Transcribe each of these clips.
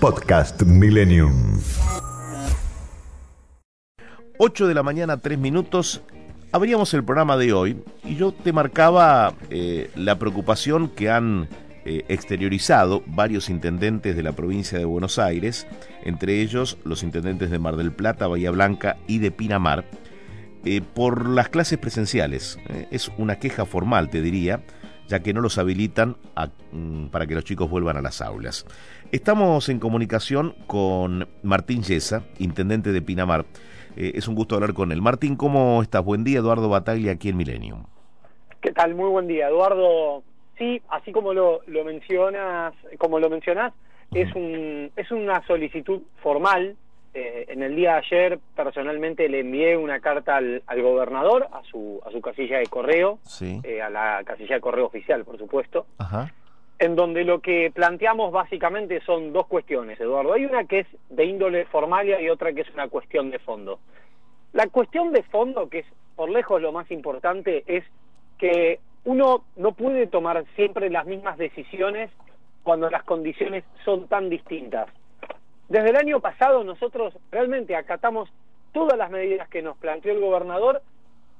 Podcast Millennium. 8 de la mañana, 3 minutos. Abríamos el programa de hoy y yo te marcaba eh, la preocupación que han eh, exteriorizado varios intendentes de la provincia de Buenos Aires, entre ellos los intendentes de Mar del Plata, Bahía Blanca y de Pinamar, eh, por las clases presenciales. es una queja formal, te diría, ya que no los habilitan mm, para que los chicos vuelvan a las aulas. Estamos en comunicación con Martín Yesa, intendente de Pinamar. Eh, es un gusto hablar con él. Martín, ¿cómo estás? Buen día, Eduardo Bataglia, aquí en Millennium. ¿Qué tal? Muy buen día, Eduardo. Sí, así como lo, lo mencionas, como lo mencionas, es un es una solicitud formal. Eh, en el día de ayer, personalmente le envié una carta al, al gobernador a su a su casilla de correo, Sí. eh, a la casilla de correo oficial, por supuesto. Ajá. en donde lo que planteamos básicamente son dos cuestiones, Eduardo. Hay una que es de índole formalia y otra que es una cuestión de fondo. La cuestión de fondo, que es por lejos lo más importante, es que uno no puede tomar siempre las mismas decisiones cuando las condiciones son tan distintas. Desde el año pasado nosotros realmente acatamos todas las medidas que nos planteó el gobernador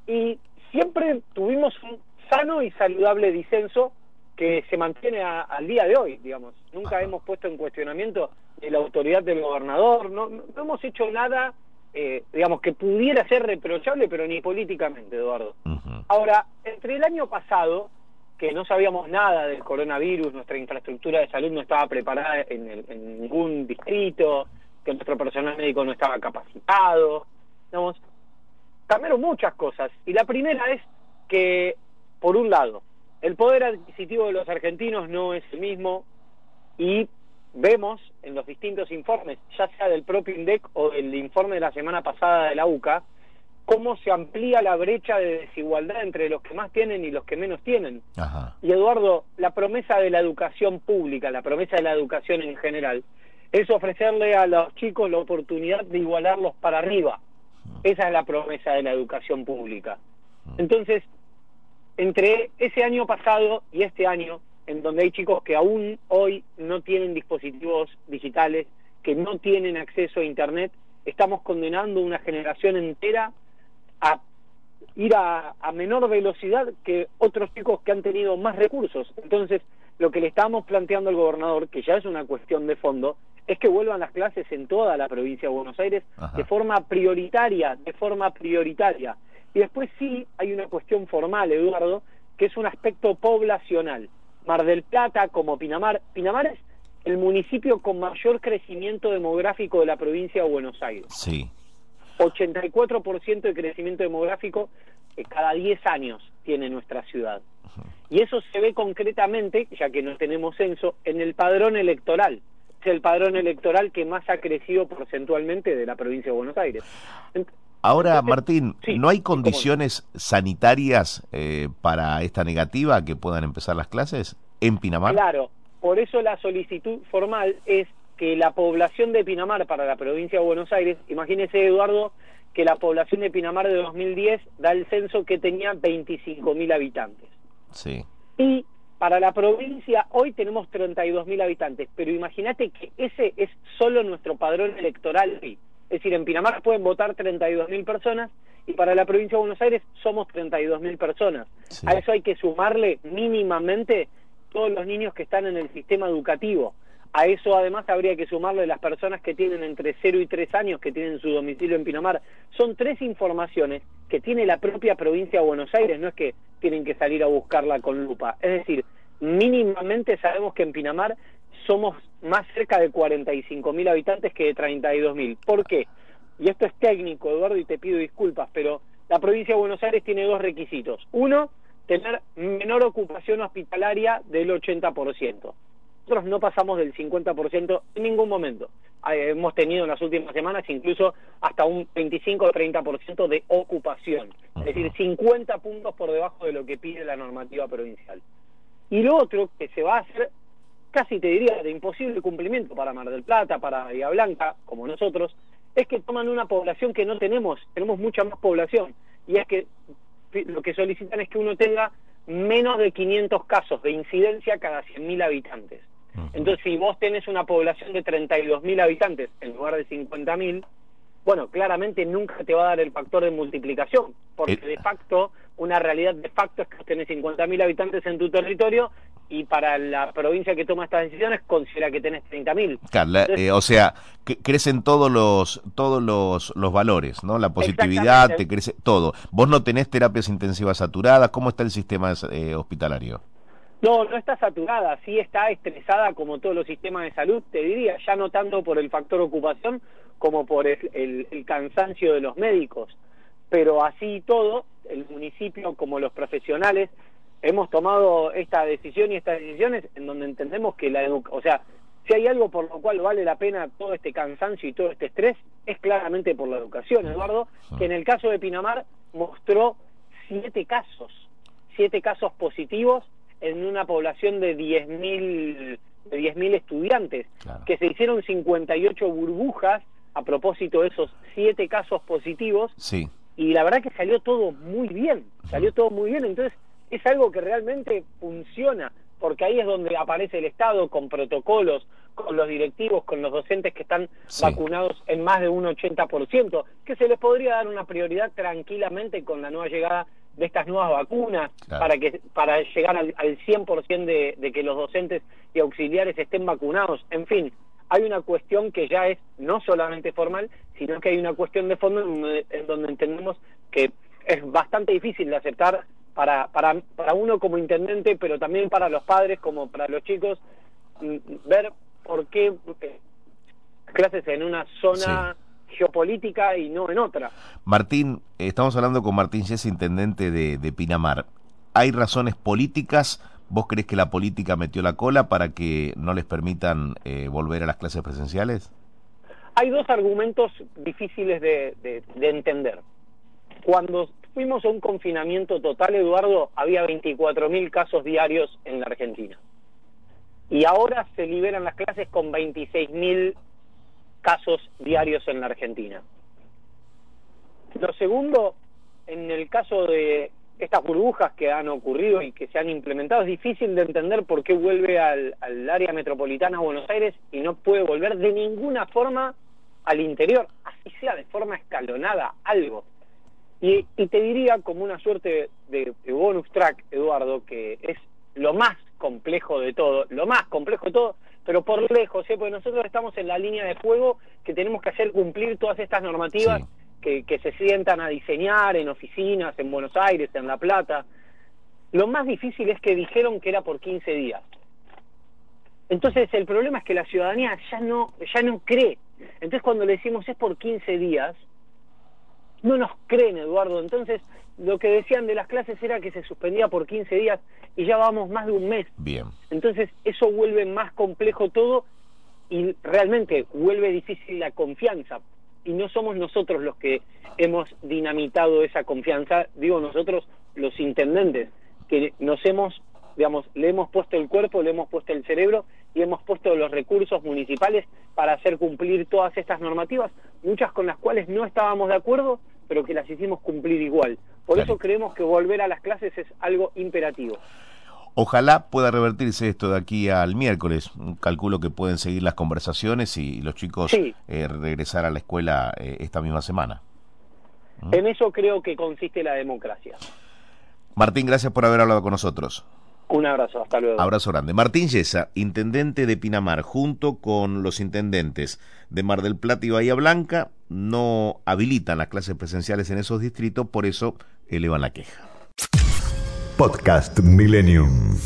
y siempre tuvimos un sano y saludable disenso que se mantiene a- al día de hoy, digamos. Nunca Ajá. hemos puesto en cuestionamiento de la autoridad del gobernador, no, no, hemos hecho nada, eh, digamos, que pudiera ser reprochable, pero ni políticamente, Eduardo. Ahora, entre el año pasado, que no sabíamos nada del coronavirus, nuestra infraestructura de salud no estaba preparada en, el- en ningún distrito, que nuestro personal médico no estaba capacitado, digamos, cambiaron muchas cosas. Y la primera es que, por un lado, el poder adquisitivo de los argentinos no es el mismo y vemos en los distintos informes, ya sea del propio INDEC o del informe de la semana pasada de la UCA, cómo se amplía la brecha de desigualdad entre los que más tienen y los que menos tienen. Ajá. Y Eduardo, la promesa de la educación pública, la promesa de la educación en general, es ofrecerle a los chicos la oportunidad de igualarlos para arriba. Esa es la promesa de la educación pública. Entonces, entre ese año pasado y este año, en donde hay chicos que aún hoy no tienen dispositivos digitales, que no tienen acceso a Internet, estamos condenando una generación entera a ir a, a menor velocidad que otros chicos que han tenido más recursos. Entonces, lo que le estamos planteando al gobernador, que ya es una cuestión de fondo, es que vuelvan las clases en toda la provincia de Buenos Aires Ajá. de forma prioritaria, de forma prioritaria. Y después sí hay una cuestión formal, Eduardo, que es un aspecto poblacional. Mar del Plata, como Pinamar, Pinamar es el municipio con mayor crecimiento demográfico de la provincia de Buenos Aires. Sí. 84% de crecimiento demográfico eh, cada 10 años tiene nuestra ciudad. Y eso se ve concretamente, ya que no tenemos censo, en el padrón electoral. Es el padrón electoral que más ha crecido porcentualmente de la provincia de Buenos Aires. Ahora, Martín, sí, ¿no hay condiciones sanitarias eh, para esta negativa que puedan empezar las clases en Pinamar? Claro, por eso la solicitud formal es que la población de Pinamar para la provincia de Buenos Aires, imagínese Eduardo, que la población de Pinamar de 2010 da el censo que tenía 25.000 habitantes. Sí. Y para la provincia hoy tenemos 32.000 habitantes, pero imagínate que ese es solo nuestro padrón electoral. Es decir, en Pinamar pueden votar 32.000 personas y para la provincia de Buenos Aires somos 32.000 personas. Sí. A eso hay que sumarle mínimamente todos los niños que están en el sistema educativo. A eso además habría que sumarle las personas que tienen entre 0 y 3 años que tienen su domicilio en Pinamar. Son tres informaciones que tiene la propia provincia de Buenos Aires, no es que tienen que salir a buscarla con lupa. Es decir, mínimamente sabemos que en Pinamar somos más cerca de 45.000 habitantes que de 32.000. ¿Por qué? Y esto es técnico, Eduardo, y te pido disculpas, pero la provincia de Buenos Aires tiene dos requisitos. Uno, tener menor ocupación hospitalaria del 80%. Nosotros no pasamos del 50% en ningún momento. Eh, hemos tenido en las últimas semanas incluso hasta un 25 o 30% de ocupación. Es decir, 50 puntos por debajo de lo que pide la normativa provincial. Y lo otro que se va a hacer, casi te diría, de imposible cumplimiento para Mar del Plata, para Bahía Blanca, como nosotros, es que toman una población que no tenemos, tenemos mucha más población, y es que lo que solicitan es que uno tenga menos de 500 casos de incidencia cada 100.000 habitantes. Entonces, si vos tenés una población de 32.000 habitantes en lugar de 50.000, bueno, claramente nunca te va a dar el factor de multiplicación, porque de facto, una realidad de facto es que tenés 50.000 habitantes en tu territorio y para la provincia que toma estas decisiones considera que tenés 30.000. Carla, eh, o sea, que crecen todos los todos los, los valores, ¿no? La positividad, te crece todo. Vos no tenés terapias intensivas saturadas, ¿cómo está el sistema eh, hospitalario? No, no está saturada, sí está estresada como todos los sistemas de salud, te diría, ya no tanto por el factor ocupación como por el, el, cansancio de los médicos. Pero así y todo, el municipio como los profesionales hemos tomado esta decisión y estas decisiones en donde entendemos que la educación, o sea, si hay algo por lo cual vale la pena todo este cansancio y todo este estrés, es claramente por la educación, Eduardo, que en el caso de Pinamar mostró siete casos, siete casos positivos en una población de 10.000 de 10.000 estudiantes, que se hicieron 58 burbujas a propósito de esos siete casos positivos. Sí. Y la verdad que salió todo muy bien, salió todo muy bien. Entonces, es algo que realmente funciona, porque ahí es donde aparece el Estado con protocolos, con los directivos, con los docentes que están vacunados en más de un 80%, que se les podría dar una prioridad tranquilamente con la nueva llegada de estas nuevas vacunas para que para llegar al, al 100% de, de que los docentes y auxiliares estén vacunados. En fin, hay una cuestión que ya es no solamente formal, sino que hay una cuestión de fondo en donde, entendemos que es bastante difícil de aceptar para, para, para uno como intendente, pero también para los padres, como para los chicos, mm, ver por qué clases en una zona geopolítica y no en otra. Martín, estamos hablando con Martín Yes, intendente de, de Pinamar. ¿Hay razones políticas ¿Vos crees que la política metió la cola para que no les permitan eh, volver a las clases presenciales? Hay dos argumentos difíciles de, entender. Cuando fuimos un confinamiento total, Eduardo, había 24.000 casos diarios en la Argentina. Y ahora se liberan las clases con 26.000 casos diarios en la Argentina. Lo segundo, en el caso de estas burbujas que han ocurrido y que se han implementado, es difícil de entender por qué vuelve al, área metropolitana Buenos Aires y no puede volver de ninguna forma al interior, así sea de forma escalonada, algo. Y, te diría como una suerte de, bonus track, Eduardo, que es lo más complejo de todo, lo más complejo de todo, pero por lejos, ¿eh? porque nosotros estamos en la línea de fuego que tenemos que hacer cumplir todas estas normativas que, se sientan a diseñar en oficinas, en Buenos Aires, en La Plata. Lo más difícil es que dijeron que era por 15 días. Entonces el problema es que la ciudadanía ya no, ya no cree. Entonces cuando le decimos es por 15 días, no nos creen, Eduardo. Entonces lo que decían de las clases era que se suspendía por 15 días y ya vamos más de un mes. Bien. Entonces eso vuelve más complejo todo y realmente vuelve difícil la confianza y no somos nosotros los que hemos dinamitado esa confianza, digo nosotros los intendentes, que nos hemos, digamos, le hemos puesto el cuerpo, le hemos puesto el cerebro y hemos puesto los recursos municipales para hacer cumplir todas estas normativas, muchas con las cuales no estábamos de acuerdo, pero que las hicimos cumplir igual. Por eso creemos que volver a las clases es algo imperativo. Ojalá pueda revertirse esto de aquí al miércoles. Calculo que pueden seguir las conversaciones y los chicos eh, regresar a la escuela eh, esta misma semana. En eso creo que consiste la democracia. Martín, gracias por haber hablado con nosotros. Un abrazo, hasta luego. Abrazo grande. Martín Yesa, intendente de Pinamar, junto con los intendentes de Mar del Plata y Bahía Blanca, no habilitan las clases presenciales en esos distritos, por eso elevan la queja. Podcast Millennium.